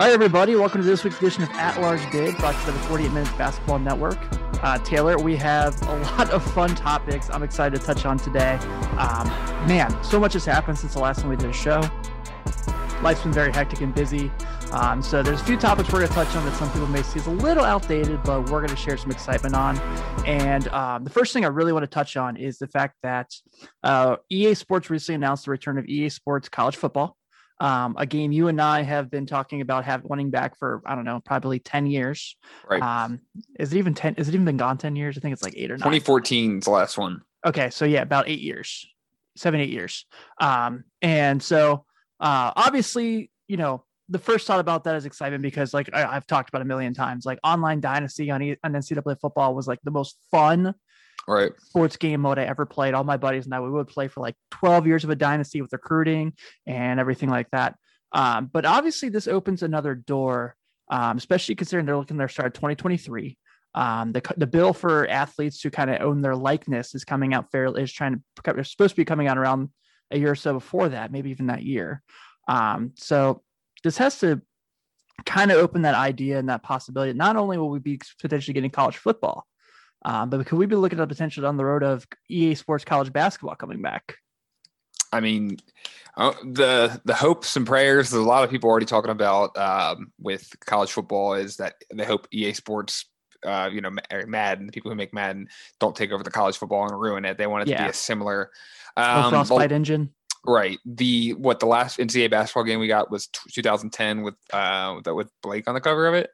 Hi, everybody. Welcome to this week's edition of At Large Bid, brought to you by the 48 Minutes Basketball Network. Uh, Taylor, we have a lot of fun topics I'm excited to touch on today. Um, man, so much has happened since the last time we did a show. Life's been very hectic and busy. Um, so there's a few topics we're going to touch on that some people may see as a little outdated, but we're going to share some excitement on. And um, the first thing I really want to touch on is the fact that uh, EA Sports recently announced the return of EA Sports College Football. Um, a game you and I have been talking about have wanting back for I don't know probably ten years. Right. Um, is it even ten? Is it even been gone ten years? I think it's like eight or nine. 2014 is the last one. Okay, so yeah, about eight years, seven eight years. Um, and so uh, obviously, you know, the first thought about that is excitement because like I, have talked about a million times, like online dynasty on, e- on NCAA football was like the most fun right sports game mode I ever played. All my buddies and I we would play for like 12 years of a dynasty with recruiting and everything like that. Um, but obviously this opens another door, um, especially considering they're looking their start 2023. Um, the, the bill for athletes to kind of own their likeness is coming out fairly is trying to it's supposed to be coming out around a year or so before that, maybe even that year. Um, so this has to kind of open that idea and that possibility. Not only will we be potentially getting college football, um, but could we be looking at the potential down the road of EA Sports college basketball coming back? I mean, uh, the the hopes and prayers. There's a lot of people are already talking about um, with college football is that they hope EA Sports, uh, you know, Madden, the people who make Madden, don't take over the college football and ruin it. They want it yeah. to be a similar um, Frostbite engine. Right. The what the last NCAA basketball game we got was 2010 with uh with Blake on the cover of it.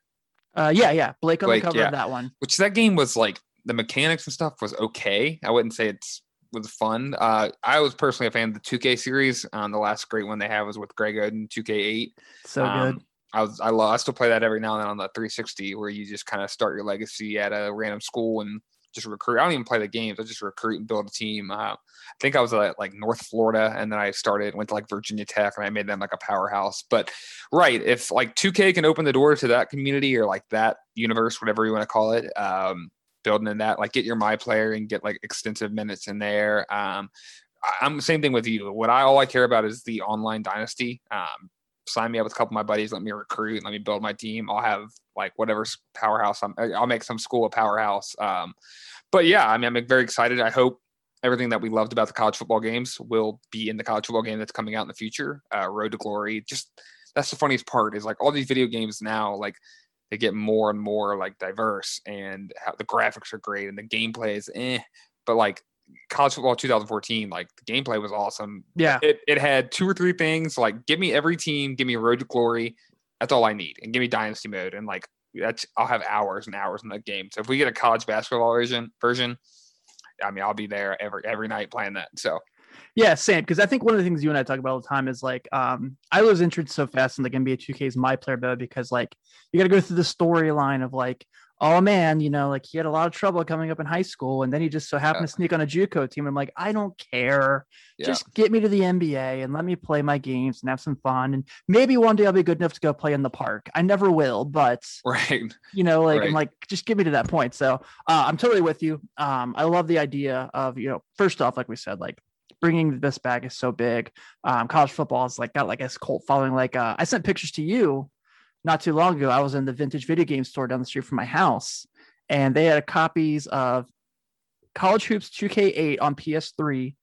Uh, yeah, yeah, Blake on Blake, the cover yeah. of that one. Which that game was like the mechanics and stuff was okay. I wouldn't say it's was fun. Uh, I was personally a fan of the 2K series. Um, the last great one they have was with Greg Oden, 2K8. So um, good. I was I love I still play that every now and then on the 360 where you just kind of start your legacy at a random school and just recruit. I don't even play the games. I just recruit and build a team. Uh, I think I was at like North Florida, and then I started went to like Virginia Tech, and I made them like a powerhouse. But right, if like 2K can open the door to that community or like that universe, whatever you want to call it, um, building in that, like get your my player and get like extensive minutes in there. Um, I'm the same thing with you. What I all I care about is the online dynasty. Um, sign me up with a couple of my buddies, let me recruit, let me build my team. I'll have like whatever powerhouse I'm, I'll make some school a powerhouse. Um, but yeah, I mean, I'm very excited. I hope everything that we loved about the college football games will be in the college football game that's coming out in the future. Uh, Road to Glory. Just that's the funniest part is like all these video games now, like they get more and more like diverse and how the graphics are great and the gameplay is eh. But like college football 2014, like the gameplay was awesome. Yeah. It, it had two or three things like give me every team, give me a road to glory. That's all I need. And give me dynasty mode. And like that's I'll have hours and hours in that game. So if we get a college basketball version version, I mean I'll be there every every night playing that. So yeah, same. Because I think one of the things you and I talk about all the time is like, um, I lose interest so fast in like NBA 2K's my player mode because like you got to go through the storyline of like, oh man, you know, like he had a lot of trouble coming up in high school, and then he just so happened yeah. to sneak on a JUCO team. I'm like, I don't care. Yeah. Just get me to the NBA and let me play my games and have some fun. And maybe one day I'll be good enough to go play in the park. I never will, but right, you know, like right. I'm like, just get me to that point. So uh, I'm totally with you. Um, I love the idea of you know, first off, like we said, like bringing this back is so big. Um, college football is like got like a cult following. Like uh, I sent pictures to you not too long ago. I was in the vintage video game store down the street from my house, and they had copies of College Hoops 2K8 on PS3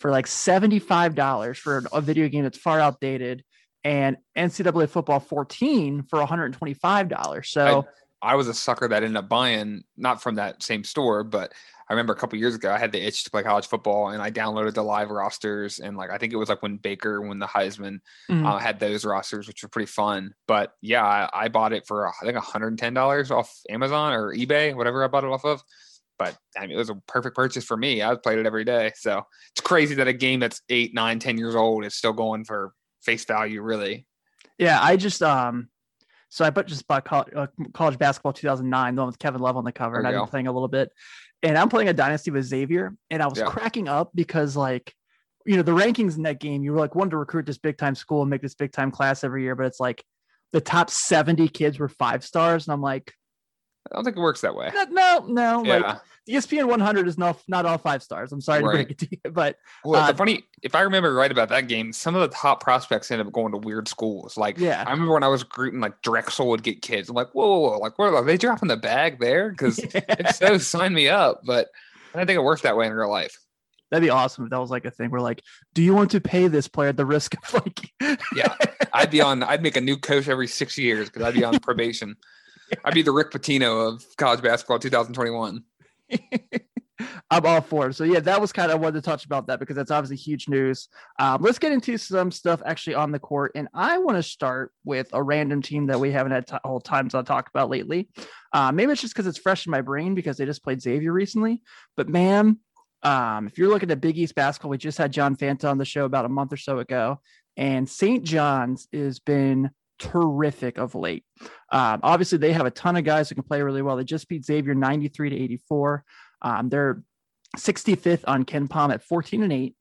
for like $75 for a video game that's far outdated and NCAA football 14 for $125. So I, was a sucker that ended up buying not from that same store, but I remember a couple years ago, I had the itch to play college football, and I downloaded the live rosters. And like, I think it was like when Baker won the Heisman, mm-hmm. uh, had those rosters, which were pretty fun. But yeah, I, I bought it for I think 110 dollars off Amazon or eBay, whatever I bought it off of. But I mean, it was a perfect purchase for me. I played it every day, so it's crazy that a game that's eight, nine, ten years old is still going for face value, really. Yeah, I just um so I just bought college, uh, college, basketball 2009, the one with Kevin Love on the cover, and I've been playing a little bit and I'm playing a dynasty with Xavier, and I was yeah. cracking up because like, you know, the rankings in that game, you were like wanted to recruit this big time school and make this big time class every year, but it's like the top 70 kids were five stars, and I'm like, I don't think it works that way. No, no, no. Yeah. Like ESPN 100 is not not all five stars. I'm sorry to break it to you, but Well, Uh, the funny, if I remember right about that game, some of the top prospects ended up going to weird schools. Like, yeah, I remember when I was recruiting, like Drexel would get kids. I'm like, whoa, whoa, whoa. like, what are they dropping the bag there? Because if so, sign me up. But I don't think it works that way in real life. that'd be awesome if that was like a thing. We're like, do you want to pay this player at the risk of like? Yeah. I'd be on. I'd make a new coach every six years because I'd be on probation. I'd be the Rick Pitino of college basketball 2021. I'm all for it. So yeah, that was kind of wanted to touch about that because that's obviously huge news. Um, let's get into some stuff actually on the court, and I want to start with a random team that we haven't had t- whole times to talk about lately. Uh, maybe it's just because it's fresh in my brain because they just played Xavier recently. But man, um, if you're looking at Big East basketball, we just had John Fanta on the show about a month or so ago, and St. John's has been terrific of late. Um, obviously, they have a ton of guys who can play really well. They just beat Xavier 93 to 84. Um, they're 65th on KenPom at 14 and 8.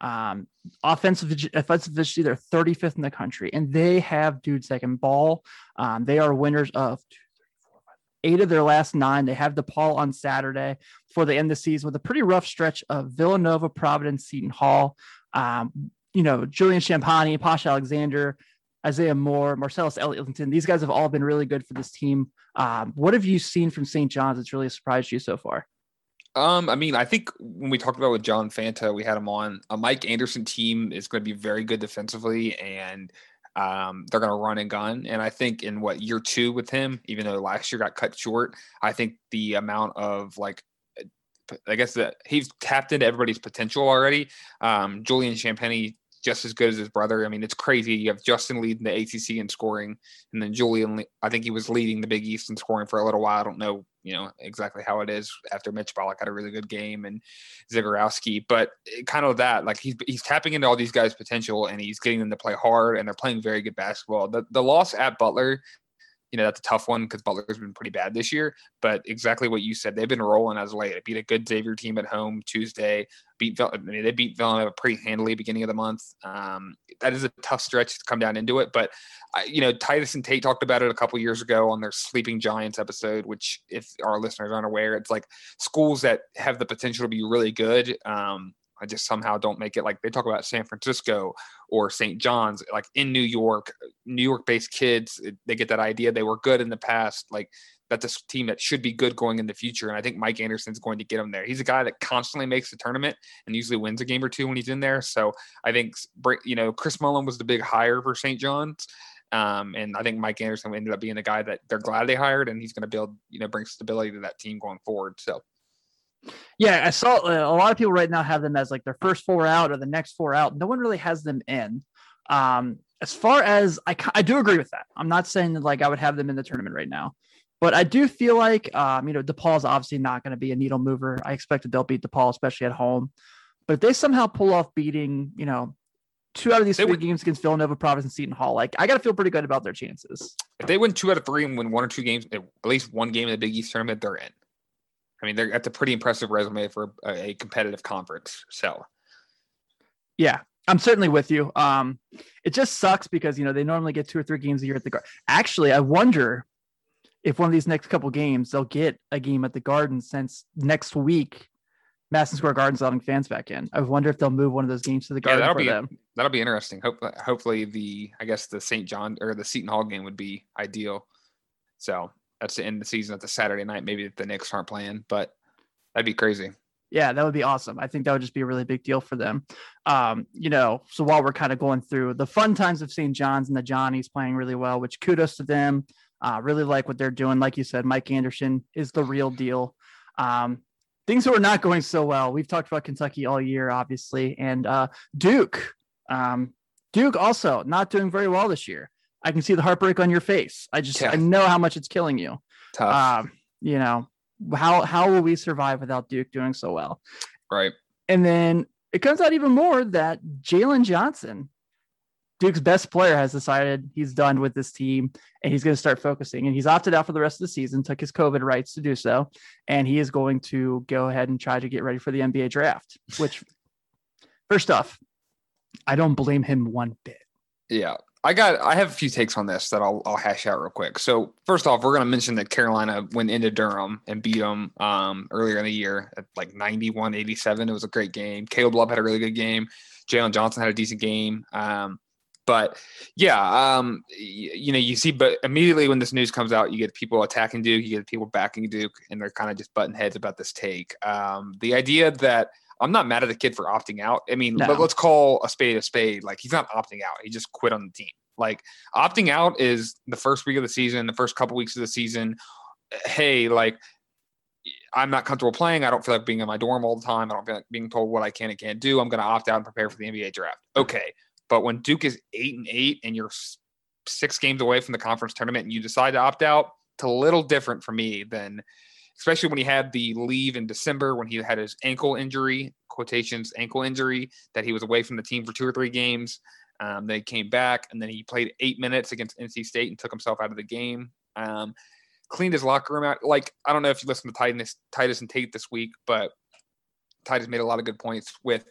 Um, offensive offensive efficiency, they're 35th in the country, and they have dudes that can ball. Um, they are winners of eight of their last nine. They have DePaul on Saturday before they end of the season with a pretty rough stretch of Villanova, Providence, Seton Hall. Um, you know, Julian Champagnie, Pasha Alexander, Isaiah Moore, Marcellus Earlington. These guys have all been really good for this team. Um, what have you seen from St. John's that's really surprised you so far? Um, I mean, I think when we talked about with John Fanta, we had him on. A Mike Anderson team is going to be very good defensively, and um, they're going to run and gun. And I think in what year two with him, even though last year got cut short, I think the amount of like, I guess that he's tapped into everybody's potential already. Um, Julian Champagnie just as good as his brother. I mean, it's crazy. You have Justin leading the ACC in scoring, and then Julian. I think he was leading the Big East in scoring for a little while. I don't know, you know, exactly how it is after Mitch Ballock had a really good game and Zegarowski, but kind of that. Like he's he's tapping into all these guys' potential, and he's getting them to play hard, and they're playing very good basketball. The the loss at Butler. You know, that's a tough one because Butler's been pretty bad this year. But exactly what you said, they've been rolling as late. Beat a good Xavier team at home Tuesday. Beat I mean, they beat Villanova pretty handily beginning of the month. Um, that is a tough stretch to come down into it. But I, you know, Titus and Tate talked about it a couple years ago on their Sleeping Giants episode. Which, if our listeners aren't aware, it's like schools that have the potential to be really good. Um, I just somehow don't make it like they talk about San Francisco or St. John's, like in New York, New York based kids, they get that idea they were good in the past. Like that's a s- team that should be good going in the future. And I think Mike Anderson's going to get them there. He's a guy that constantly makes the tournament and usually wins a game or two when he's in there. So I think, you know, Chris Mullin was the big hire for St. John's. Um, and I think Mike Anderson ended up being the guy that they're glad they hired, and he's going to build, you know, bring stability to that team going forward. So Yeah, I saw uh, a lot of people right now have them as like their first four out or the next four out. No one really has them in. Um, as far as I, I do agree with that. I'm not saying that like I would have them in the tournament right now, but I do feel like um, you know DePaul's obviously not going to be a needle mover. I expect that they'll beat DePaul, especially at home. But if they somehow pull off beating, you know, two out of these They three would- games against Villanova, Providence, and Seton Hall, like I got to feel pretty good about their chances. if they win two out of three and win one or two games, at least one game in the Big East tournament, they're in. I mean, they're, that's a pretty impressive resume for a, a competitive conference. So Yeah, I'm certainly with you. Um, it just sucks because you know they normally get two or three games a year at the Garden. Actually, I wonder if one of these next couple games they'll get a game at the Garden since next week Madison Square Garden's letting fans back in. I wonder if they'll move one of those games to the Yeah, Garden that'll for be- them. that'll be interesting. Hope, hopefully, the I guess the St. John or the Seton Hall game would be ideal. So that's the end of the season. That's a Saturday night. Maybe the Knicks aren't playing, but that'd be crazy. Yeah, that would be awesome. I think that would just be a really big deal for them. Um, you know, so while we're kind of going through the fun times of St. John's and the Johnnies playing really well, which kudos to them. Uh, really like what they're doing. Like you said, Mike Anderson is the real deal. Um, things who are not going so well. We've talked about Kentucky all year, obviously, and uh, Duke. Um, Duke also not doing very well this year. I can see the heartbreak on your face. I just. I know how much it's killing you. Tough, Um, you know, how how will we survive without Duke doing so well? right? And then it comes out even more that Jalen Johnson, Duke's best player, has decided he's done with this team and he's going to start focusing. And he's opted out for the rest of the season, took his COVID rights to do so. And he is going to go ahead and try to get ready for the NBA draft, which, first off, I don't blame him one bit. Yeah, I got I have a few takes on this that I'll I'll hash out real quick. So first off, we're gonna mention that Carolina went into Durham and beat them um, earlier in the year at like 91-87. It was a great game. Caleb Love had a really good game. Jalen Johnson had a decent game. Um, but yeah, um, you, you know, you see, but immediately when this news comes out, you get people attacking Duke, you get people backing Duke, and they're kind of just button heads about this take. Um, the idea that I'm not mad at the kid for opting out. I mean, No. let, let's call a spade a spade. Like he's not opting out; he just quit on the team. Like opting out is the first week of the season, the first couple weeks of the season. Hey, like I'm not comfortable playing. I don't feel like being in my dorm all the time. I don't feel like being told what I can and can't do. I'm going to opt out and prepare for the NBA draft. Okay, but when Duke is eight and eight and you're six games away from the conference tournament and you decide to opt out, it's a little different for me than, especially when he had the leave in December when he had his ankle injury, quotations ankle injury, that he was away from the team for two or three games. Um, they came back and then he played eight minutes against NC State and took himself out of the game. Um, cleaned his locker room out. Like I don't know if you listen to Titus, Titus and Tate this week, but Titus made a lot of good points with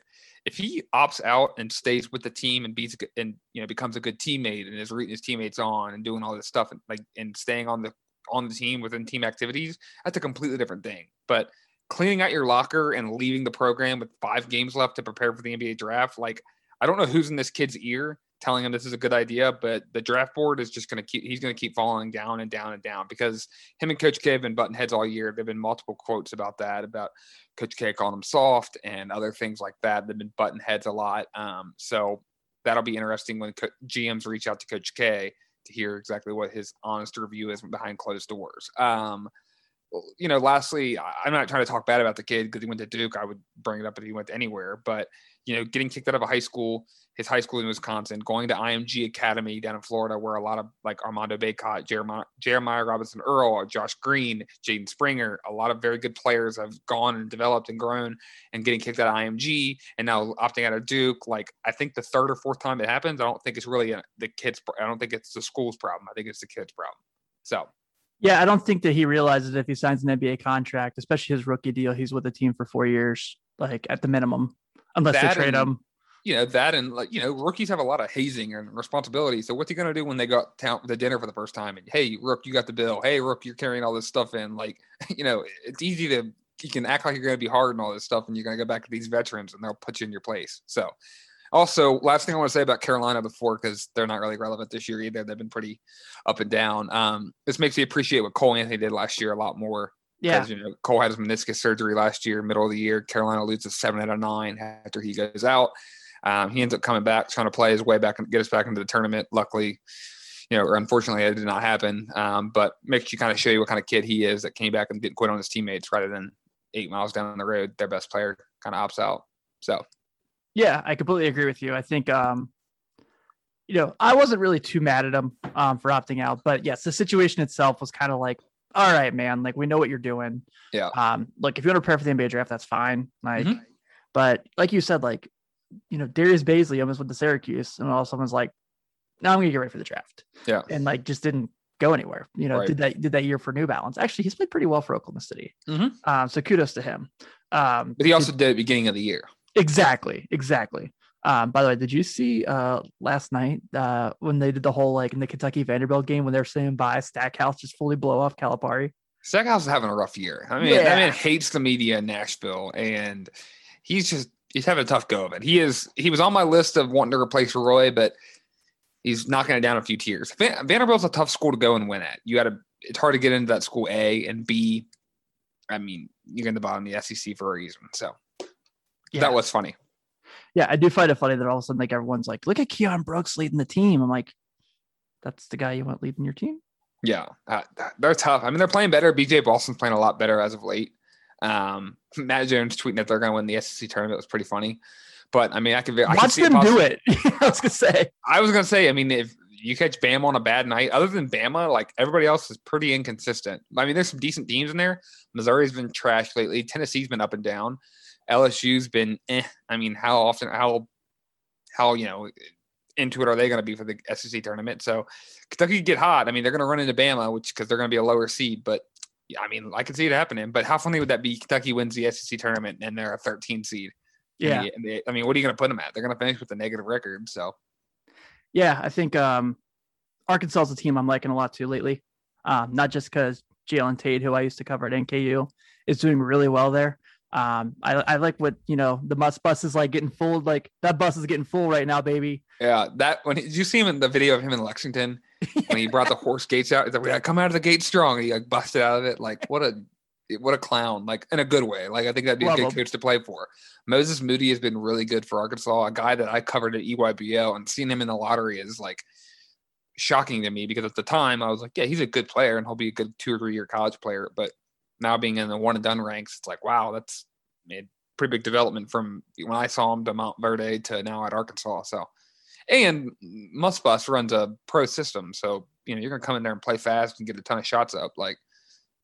if he opts out and stays with the team and beats and you know becomes a good teammate and is rooting his teammates on and doing all this stuff and like and staying on the on the team within team activities, that's a completely different thing. But cleaning out your locker and leaving the program with five games left to prepare for the NBA draft, like I don't know who's in this kid's ear telling him this is a good idea, but the draft board is just going to keep, he's going to keep falling down and down and down because him and Coach K have been button heads all year. There have been multiple quotes about that, about Coach K calling him soft and other things like that. They've been button heads a lot. Um, so that'll be interesting when GMs reach out to Coach K hear exactly what his honest review is behind closed doors. Um, you know, lastly, I'm not trying to talk bad about the kid because he went to Duke. I would bring it up if he went anywhere, but you know, getting kicked out of a high school, his high school in Wisconsin, going to IMG Academy down in Florida, where a lot of like Armando Bacot, Jeremiah, Jeremiah Robinson Earl, Josh Green, Jaden Springer, a lot of very good players have gone and developed and grown and getting kicked out of IMG and now opting out of Duke. Like, I think the third or fourth time it happens, I don't think it's really a, the kid's, I don't think it's the school's problem. I think it's the kid's problem. So, Yeah, I don't think that he realizes if he signs an NBA contract, especially his rookie deal, he's with the team for four years, like at the minimum, unless That they trade and- him. you know that and like you know rookies have a lot of hazing and responsibility. So what's he going to do when they got town to dinner for the first time and hey rook you got the bill. Hey rook you're carrying all this stuff in. Like you know it's easy to you can act like you're going to be hard and all this stuff and you're going to go back to these veterans and they'll put you in your place. So also last thing i want to say about carolina before because they're not really relevant this year either they've been pretty up and down um this makes me appreciate what cole anthony did last year a lot more Yeah, because you know Cole had his meniscus surgery last year, middle of the year. Carolina loses seven out of nine after he goes out. Um, he ends up coming back, trying to play his way back and get us back into the tournament. Luckily, you know, or unfortunately, it did not happen. Um, but makes you kind of show you what kind of kid he is that came back and didn't quit on his teammates rather than eight miles down the road, their best player kind of opts out. So yeah, I completely agree with you. I think, um, you know, I wasn't really too mad at him um, for opting out, but yes, the situation itself was kind of like, all right, man, like we know what you're doing. Yeah. Um, like if you want to prepare for the NBA draft, that's fine. Like, Mhm. but like you said, like, you know, Darius Bazley almost went to Syracuse, and all someone's like, now I'm gonna get ready for the draft." Yeah. and like just didn't go anywhere. You know, Right. did that did that year for New Balance. Actually, he's played pretty well for Oklahoma City. Mhm. Um, so kudos to him. Um, but he also did at the beginning of the year. Exactly, exactly. Um, by the way, did you see uh last night uh when they did the whole like in the Kentucky Vanderbilt game when they were saying by Stackhouse just fully blow off Calipari? Stackhouse is having a rough year. I mean, Yeah. that man hates the media in Nashville, and he's just he's having a tough go of it. He is he was on my list of wanting to replace Roy, but he's knocking it down a few tiers. Van, Vanderbilt's a tough school to go and win at. You got to it's hard to get into that school A and B. I mean, you're in the bottom of the SEC for a reason. So Yeah. that was funny. Yeah, I do find it funny that all of a sudden like everyone's like, look at Keion Brooks leading the team. I'm like, that's the guy you want leading your team? Yeah, uh, they're tough. I mean, they're playing better. BJ Boston's playing a lot better as of late. Um, Matt Jones tweeting that they're going to win the SEC tournament was pretty funny. But I mean, I can I can Watch see them do it. I was gonna say. I was gonna say, I mean, if you catch Bama on a bad night, other than Bama, like everybody else is pretty inconsistent. I mean, there's some decent teams in there. Missouri's been trash lately. Tennessee's been up and down. LSU's been eh. I mean, how often, how, how you know, into it are they going to be for the SEC tournament? So Kentucky get hot. I mean, they're going to run into Bama, which because they're going to be a lower seed. But yeah, I mean, I can see it happening. But how funny would that be? Kentucky wins the SEC tournament and they're a 13 seed. Yeah. they- and they- I mean, what are you going to put them at? They're going to finish with a negative record. So Yeah, I think um, Arkansas is a team I'm liking a lot too lately. Um, not just because Jalen Tate, who I used to cover at NKU, is doing really well there. Um, I, I like what you know the Muss Bus is like getting full. Like that bus is getting full right now, baby. Yeah, that when did you see him in the video of him in Lexington when he brought the horse gates out? He's like, "We gotta come out of the gate strong." And he like busted out of it. Like what a what a clown! Like in a good way. Like I think that'd be Love a good him. coach to play for. Moses Moody has been really good for Arkansas. A guy that I covered at EYBL and seeing him in the lottery is like shocking to me because at the time I was like, yeah, he's a good player and he'll be a good two or three year college player. But now being in the one and done ranks, it's like, wow, that's a pretty big development from when I saw him to Montverde to now at Arkansas. So, and Muss Bus runs a pro system, so you know you're gonna come in there and play fast and get a ton of shots up. Like,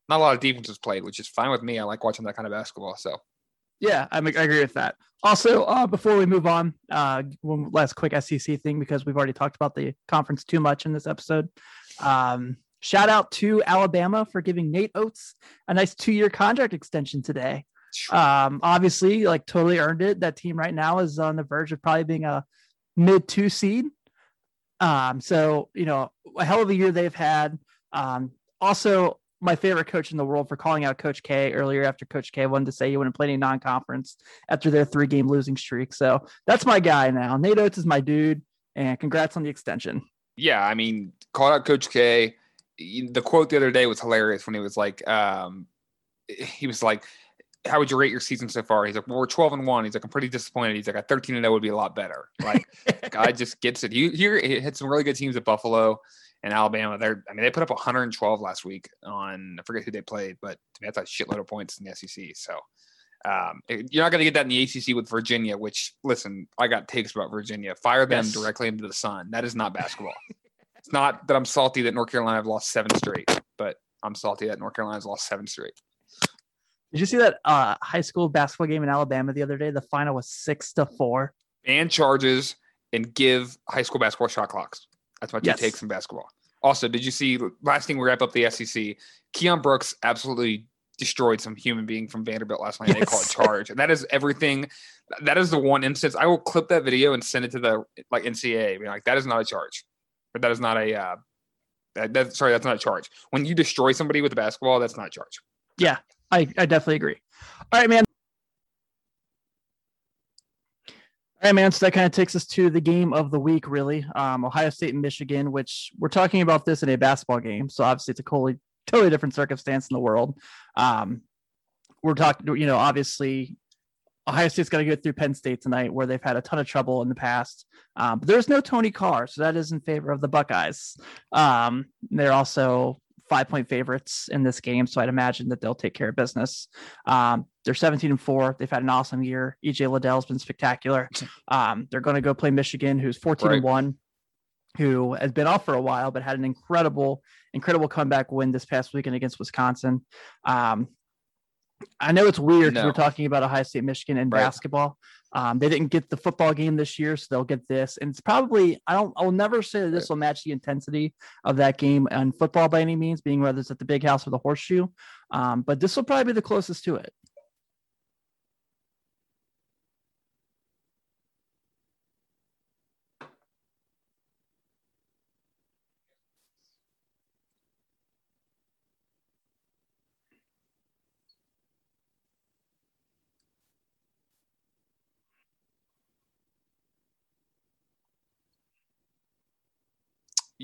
not a lot of defenses played, which is fine with me. I like watching that kind of basketball. So, Yeah, I, I agree with that. Also, uh, before we move on, uh, one last quick SEC thing because we've already talked about the conference too much in this episode. Um, shout out to Alabama for giving Nate Oats a nice two-year contract extension today. Um, obviously, like totally earned it. That team right now is on the verge of probably being a mid two seed. Um, so you know, a hell of a year they've had. Um, also, my favorite coach in the world for calling out Coach K earlier after Coach K wanted to say he wouldn't play any non-conference after their three-game losing streak. So that's my guy now. Nate Oats is my dude, and congrats on the extension. yeah, I mean, called out Coach K. The quote the other day was hilarious when he was like, um, he was like, "How would you rate your season so far?" He's like, "Well, we're twelve and one." He's like, "I'm pretty disappointed." He's like, "A thirteen and zero would be a lot better." Like, guy just gets it. He he hit some really good teams at Buffalo and Alabama. They're, I mean, they put up 112 last week on I forget who they played, but to me, that's a shitload of points in the SEC. So. Um, you're not going to get that in the ACC with Virginia, which listen, I got takes about Virginia. Fire them Yes. directly into the sun. That is not basketball. it's not that I'm salty that North Carolina have lost seven straight, but I'm salty that North Carolina's lost seven straight. Did you see that uh, high school basketball game in Alabama the other day? The final was six to four. And charges and give high school basketball shot clocks. That's my two Yes. takes in basketball. Also, did you see last thing we wrap up the SEC? Keion Brooks absolutely destroyed some human being from Vanderbilt last night. They call it charge, and that is everything. That is the one instance I will clip that video and send it to the like NCAA. Being like, that is not a charge, or that is not a. Uh, that, that, sorry, that's not a charge. When you destroy somebody with a basketball, that's not a charge. Yeah, I, I definitely agree. All right, man. All right, man. So that kind of takes us to the game of the week, really. Um, Ohio State and Michigan, which we're talking about this in a basketball game. So obviously it's a totally, totally different circumstance in the world. Um, we're talking, you know, obviously Ohio State's got to get through Penn State tonight, where they've had a ton of trouble in the past. Um, but there's no Tony Carr, so that is in favor of the Buckeyes. Um, they're also five point favorites in this game, so I'd imagine that they'll take care of business. Um, they're 17 and four. They've had an awesome year. EJ Liddell's been spectacular. Um, they're going to go play Michigan, who's 14 and one, who has been off for a while, but had an incredible, incredible comeback win this past weekend against Wisconsin. Um, I know it's weird because No. we're talking about Ohio State, Michigan, and Right. basketball. Um, they didn't get the football game this year, so they'll get this. And it's probably I don't I'll never say that this will match the intensity of that game in football by any means, being whether it's at the big house or the horseshoe. Um, but this will probably be the closest to it.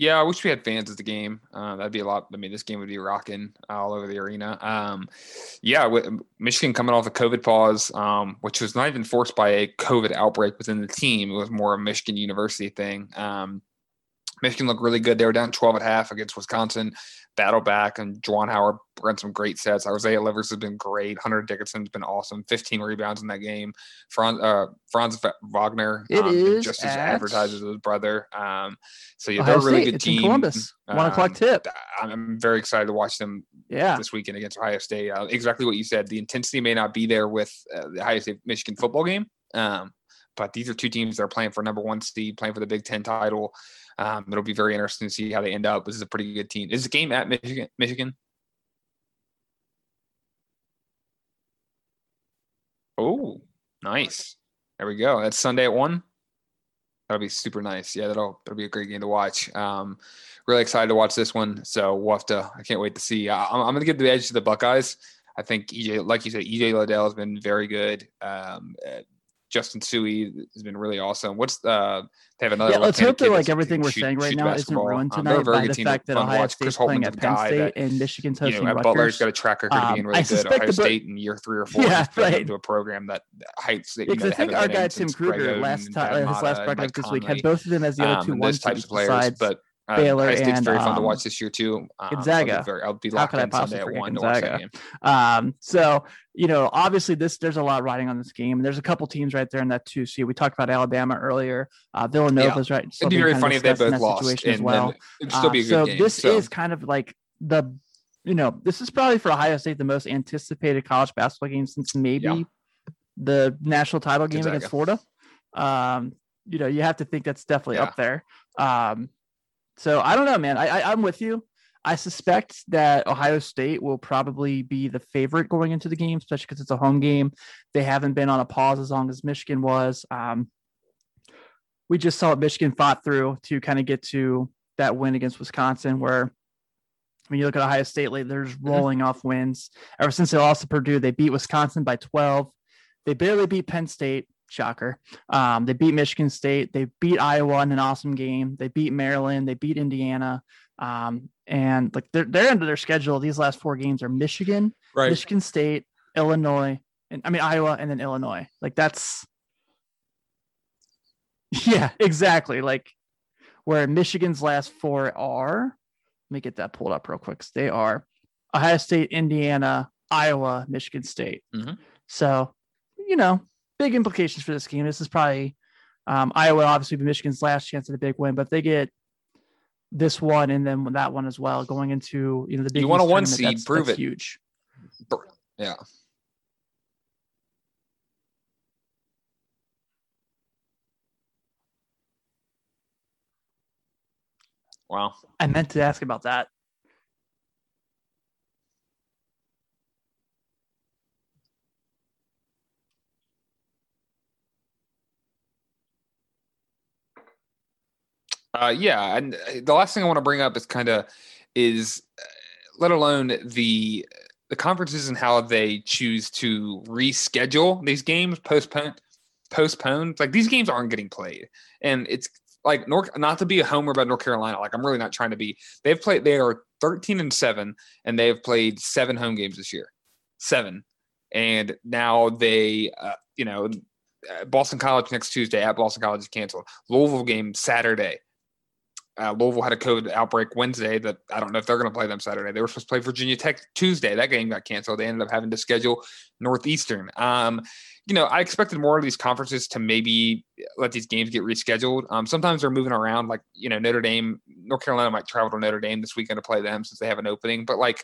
Yeah, I wish we had fans at the game. Uh, that'd be a lot. I mean, this game would be rocking all over the arena. Um, yeah, Michigan coming off a COVID pause, um, which was not even forced by a COVID outbreak within the team. It was more a Michigan University thing. Um, Michigan looked really good. They were down 12 at half against Wisconsin, battle back, and Juwan Howard ran some great sets. Isaiah Livers has been great. Hunter Dickinson's been awesome. 15 rebounds in that game. Franz, uh, Franz Wagner, It um, is just as advertised as his brother. Um, so yeah, Ohio they're a really State, good it's team. in Columbus. One o'clock Um, tip. I'm- I'm very excited to watch them Yeah. this weekend against Ohio State. Uh, exactly what you said. The intensity may not be there with uh, the Ohio State Michigan football game, um, but these are two teams that are playing for number one seed, playing for the Big Ten title. Um, it'll be very interesting to see how they end up. This is a pretty good team. Is the game at Michigan? Michigan? Oh, nice. There we go. That's Sunday at one. That'll be super nice. Yeah, that'll that'll be a great game to watch. Um, really excited to watch this one. So we'll have to. I can't wait to see. I'm, I'm going to give the edge to the Buckeyes. I think EJ, like you said, EJ Liddell has been very good. Um, Justice Sueing has been really awesome. What's uh, they have another. Yeah, let's hope that like everything we're shoot, saying right now isn't ruined um, tonight um, by the fact that Ohio State's playing at Penn State that, and Michigan's hosting you know, Rutgers. Butler's got a tracker record um, being really good. Ohio State in year three or four yeah, right. into a program that heights that you know, I think our guy Tim Kruger last time his last broadcast this week had both of them as the other two one types of players, but uh, Baylor State's and very um, to watch this year too. Um, Gonzaga. I'll be, very, I'll be locked in Sunday at one Gonzaga. Um, so you know, obviously this there's a lot riding on this game. There's a couple teams right there in that two seed. We talked about Alabama earlier. Uh, Villanova's yeah. right. It'd be very funny if they both lost. And, as well. It'd still be a good uh, so game. This so. is kind of like the, you know, this is probably for Ohio State the most anticipated college basketball game since maybe yeah. the national title game Gonzaga. against Florida. Um, you know, you have to think that's definitely yeah. up there. Um, so I don't know, man. I, I I'm with you. I suspect that Ohio State will probably be the favorite going into the game, especially because it's a home game. They haven't been on a pause as long as Michigan was. Um, we just saw what Michigan fought through to kind of get to that win against Wisconsin, where when you look at Ohio State lately, they're just mm-hmm. rolling mm-hmm. off wins. Ever since they lost to Purdue, they beat Wisconsin by 12. They barely beat Penn State. Shocker. Um, they beat Michigan State. They beat Iowa in an awesome game. They beat Maryland. They beat Indiana. Um, and like they're they're into their schedule. These last four games are Michigan, right. Michigan State, Illinois, and I mean Iowa, and then Illinois. Like that's yeah, exactly. Like where Michigan's last four are. Let me get that pulled up real quick. They are Ohio State, Indiana, Iowa, Michigan State. Mm-hmm. So, you know, big implications for this game. This is probably um, Iowa, obviously, Michigan's last chance at a big win, but if they get this one and then that one as well going into you know the big. You want a one seed, that's, prove that's it. Huge. Yeah. Wow. I meant to ask about that. Uh, yeah, and uh, the last thing I want to bring up is kind of is uh, let alone the the conferences and how they choose to reschedule these games, postpone postponed. Like these games aren't getting played, and it's like North. Not to be a homer about North Carolina, like I'm really not trying to be. They've played. They are 13 and seven, and they have played seven home games this year, seven, and now they, uh, you know. Boston College next Tuesday at Boston College is canceled. Louisville game Saturday uh, Louisville had a COVID outbreak Wednesday that I don't know if they're going to play them Saturday. They were supposed to play Virginia Tech Tuesday. That game got canceled. They ended up having to schedule Northeastern. Um, you know, I expected more of these conferences to maybe let these games get rescheduled. Um, sometimes they're moving around, like you know, Notre Dame, North Carolina might travel to Notre Dame this weekend to play them since they have an opening. But like,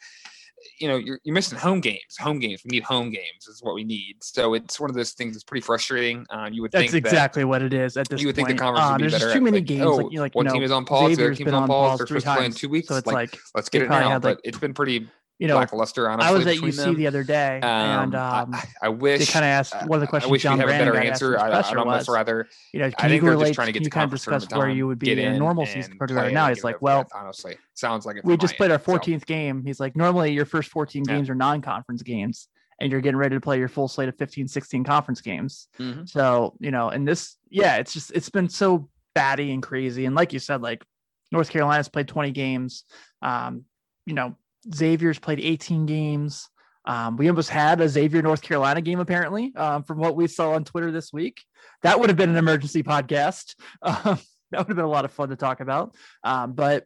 you know you're, you're missing home games. Home games we need home games is what we need. So it's one of those things that's pretty frustrating. Uh, you would that's think exactly that, what it is at this you would point. think the conference uh, would be there's better too many like, games oh, like, like one you know, team is on pause the other team's on pause they're supposed to play in two weeks. So it's like, like let's get it now like, but it's been pretty you know, lackluster. Honestly, I was at UC them. the other day, um, and um, I, I, wish they kind of asked one of the questions. I wish John we have Brandon a better answer. I, I almost rather. You know, I think they're just trying to get to kind of discuss where you would be in a normal season compared to right now. He's like, well, honestly, sounds like we just played our 14th game. He's like, normally your first 14 games are non-conference games and you're getting ready to play your full slate of 15 16 conference games mm-hmm. so you know and this yeah it's just it's been so batty and crazy and like you said like north carolina's played 20 games um you know xavier's played 18 games um, we almost had a Xavier North Carolina game, apparently, um, from what we saw on Twitter this week. That would have been an emergency podcast. Um, that would have been a lot of fun to talk about. Um, but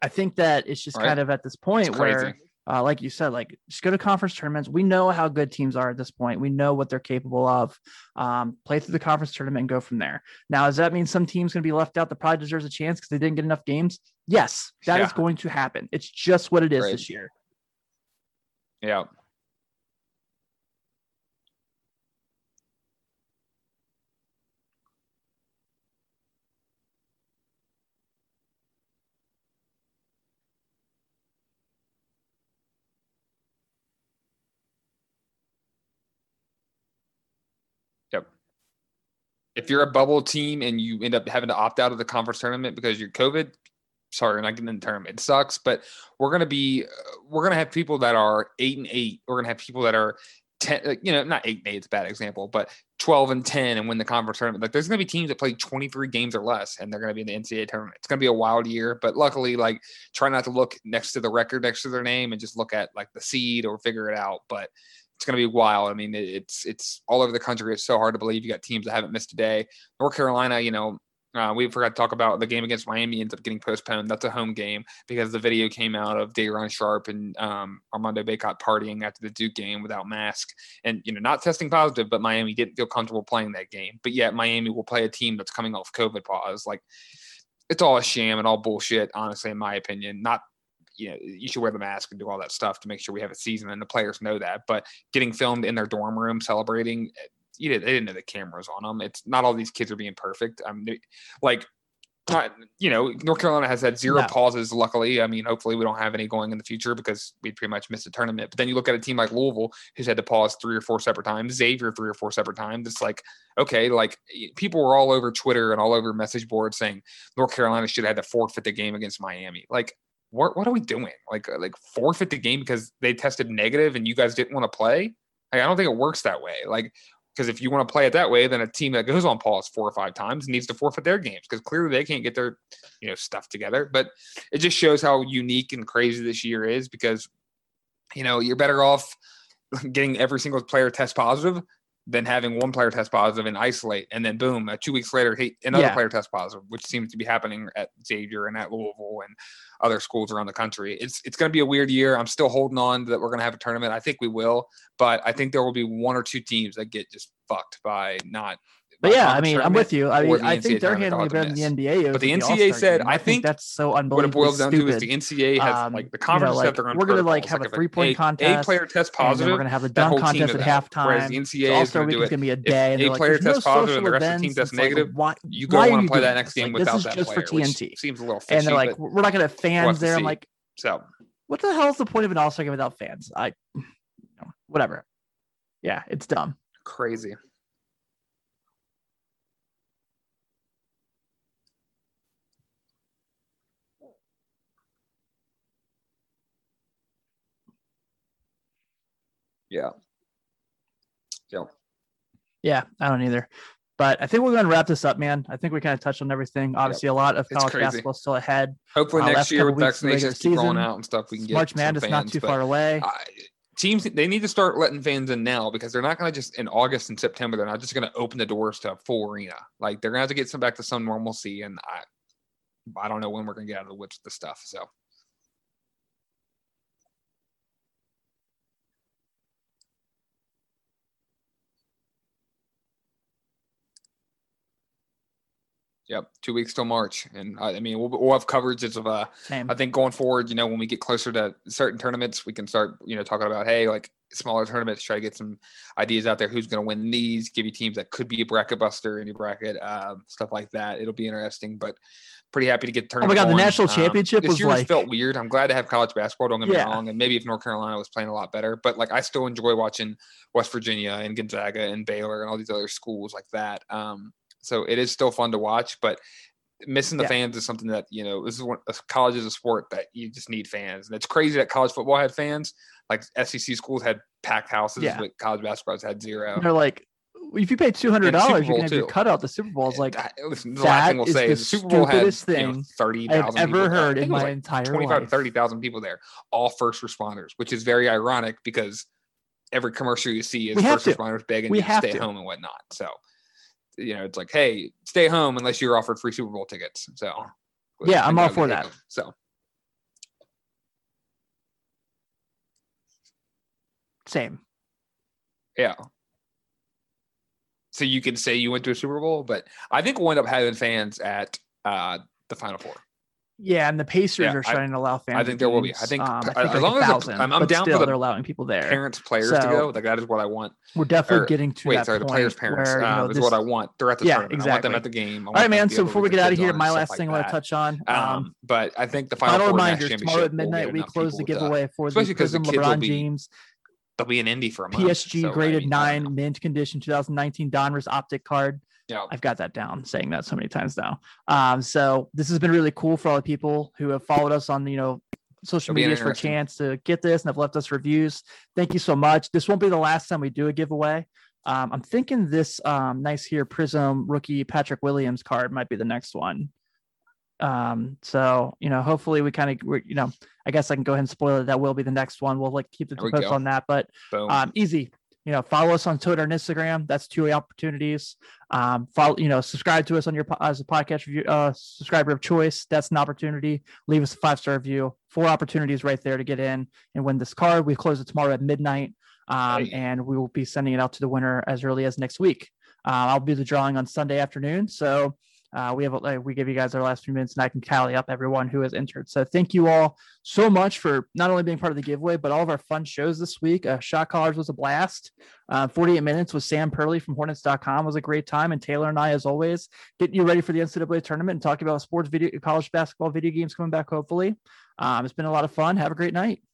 I think that it's just right. kind of at this point where uh, like you said, like just go to conference tournaments. We know how good teams are at this point. We know what they're capable of. Um, play through the conference tournament and go from there. Now, does that mean some team's going to be left out that probably deserves a chance because they didn't get enough games? Yes, that yeah. is going to happen. It's just what it is this year. Yeah. if you're a bubble team and you end up having to opt out of the conference tournament because you're COVID, sorry, you're not getting in the tournament. It sucks, but we're gonna be uh, we're gonna have people that are eight and eight. We're gonna have people that are 10, you know, not eight and eight, it's a bad example, but 12 and 10 and win the conference tournament. Like there's to be teams that play 23 games or less and they're to be in the NCAA tournament. It's to be a wild year, but luckily, like try not to look next to the record next to their name and just look at like the seed or figure it out. But it's going to be wild. I mean, it's it's all over the country. It's so hard to believe. You got teams that haven't missed a day. North Carolina, you know, uh, we forgot to talk about the game against Miami ends up getting postponed. That's a home game because the video came out of Day'Ron Sharpe and um, Armando Bacot partying after the Duke game without mask and you know not testing positive, but Miami didn't feel comfortable playing that game. But yet Miami will play a team that's coming off COVID pause. Like it's all a sham and all bullshit, honestly, in my opinion. Not you know you should wear the mask and do all that stuff to make sure we have a season and the players know that. But getting filmed in their dorm room celebrating you they didn't know the cameras on them. It's not all these kids are being perfect. I mean, like, not, you know, North Carolina has had zero no. pauses. Luckily, I mean, hopefully we don't have any going in the future because we pretty much missed a tournament. But then you look at a team like Louisville, who's had to pause three or four separate times. Xavier three or four separate times. It's like, okay, like people were all over Twitter and all over message boards saying North Carolina should have had to forfeit the game against Miami. Like, what what are we doing? Like, uh, like forfeit the game because they tested negative and you guys didn't want to play? Like, I don't think it works that way. Like, because if you want to play it that way, then a team that goes on pause four or five times needs to forfeit their games because clearly they can't get their you know stuff together. But it just shows how unique and crazy this year is because you know you're better off getting every single player test positive than having one player test positive and isolate, and then boom, uh, two weeks later, another yeah. player test positive, which seems to be happening at Xavier and at Louisville and other schools around the country. It's it's going to be a weird year. I'm still holding on that we're going to have a tournament. I think we will, but I think there will be one or two teams that get just fucked by not but yeah, I mean, I'm with you. I mean, I think they're handling it better than the NBA. But the NCAA said, I think that's so unbelievable. What it boils down to is the NCAA has um, like the conference you know, like, they're We're gonna like have a three point contest. A player test positive. We're gonna have a dunk contest at halftime. Whereas the NCAA is gonna do it. Gonna be a day. A player test positive and the rest of the team test negative. You go want to play that next game without that player. For TNT. Seems a little fishy. And they're like, we're not gonna have fans there. I'm like, so what the hell is the point of an All Star game without fans? I, whatever. Yeah, it's dumb. Crazy. Yeah. Yeah. Yeah, I don't either. But I think we're going to wrap this up, man. I think we kind of touched on everything. Obviously, yep. a lot of college basketball still ahead. Hopefully, uh, next year with vaccinations keep rolling out and stuff, we can get March Madness fans, not too far away. I, teams they need to start letting fans in now because they're not going to just in August and September. They're not just going to open the doors to a full arena. Like they're going to have to get some back to some normalcy, and I, I don't know when we're going to get out of the woods with the stuff. So Yep, two weeks till March, and I, I mean we'll, we'll, have coverages of uh. Same. I think going forward, you know, when we get closer to certain tournaments, we can start, you know, talking about hey, like smaller tournaments, try to get some ideas out there. Who's going to win these? Give you teams that could be a bracket buster in your bracket, um, stuff like that. It'll be interesting, but pretty happy to get tournament. Oh my god, the national um, championship um, this was year like felt weird. I'm glad to have college basketball. Don't get me wrong, and maybe if North Carolina was playing a lot better, but like I still enjoy watching West Virginia and Gonzaga and Baylor and all these other schools like that. Um, so it is still fun to watch, but missing the yeah. fans is something that you know this is one college is a sport that you just need fans and it's crazy that college football had fans like sec schools had packed houses yeah. but college basketball had zero they're like if you pay two hundred dollars, you can have your cutout. The Super Bowl is like listen, the last thing we'll say is the Super Bowl had thing you know, thirty thousand. Ever heard in my like entire 25 life. 30,000 people there, all first responders, which is very ironic because every commercial you see is first responders begging we to stay to. home and whatnot. So you know, it's like, hey, stay home unless you're offered free Super Bowl tickets. So yeah, I'm all for that. So same. Yeah. So you can say you went to a Super Bowl, but I think we'll end up having fans at uh, the Final Four. Yeah, and the Pacers yeah, are starting I, to allow fans. I think there will be. I think, um, I think as like long as thousand, I'm, I'm down still, for the they're allowing people there. Parents, players so, to go. Like that is what I want. We're definitely or, getting to wait. that sorry, the players' parents where, you know, um, is what I want. They're at the yeah, tournament. Exactly. I want them at the game. All right, man. So before we get out of here, my last thing I want to touch on. Um, um, but I think the final, final reminder tomorrow at midnight we close the giveaway for the Prism LeBron James they'll be in Indy for a month. PSG so, graded I nine, mint condition 2019 Donruss optic card. Yeah. I've got that down, saying that so many times now. Um, so this has been really cool for all the people who have followed us on, you know, social It'll medias for a chance to get this and have left us reviews. Thank you so much. This won't be the last time we do a giveaway. Um, I'm thinking this um, nice here Prizm rookie Patrick Williams card might be the next one. Um, so you know, hopefully we kind of, you know, I guess I can go ahead and spoil it. That will be the next one. We'll like keep the post on that, but Boom. um, easy. You know, follow us on Twitter and Instagram. That's two opportunities. Um, follow, you know, subscribe to us on your as a podcast review, uh, subscriber of choice. That's an opportunity. Leave us a five star review. Four opportunities right there to get in and win this card. We close it tomorrow at midnight, um, Hey. and we will be sending it out to the winner as early as next week. Uh, I'll be the drawing on Sunday afternoon. So uh, we have like, we give you guys our last few minutes, and I can tally up everyone who has entered. So thank you all so much for not only being part of the giveaway, but all of our fun shows this week. Uh, Shot Callers was a blast. Uh, 48 minutes with Sam Purley from Hornets.com was a great time. And Taylor and I, as always, getting you ready for the NCAA tournament and talking about sports video, college basketball, video games coming back, hopefully. Um, it's been a lot of fun. Have a great night.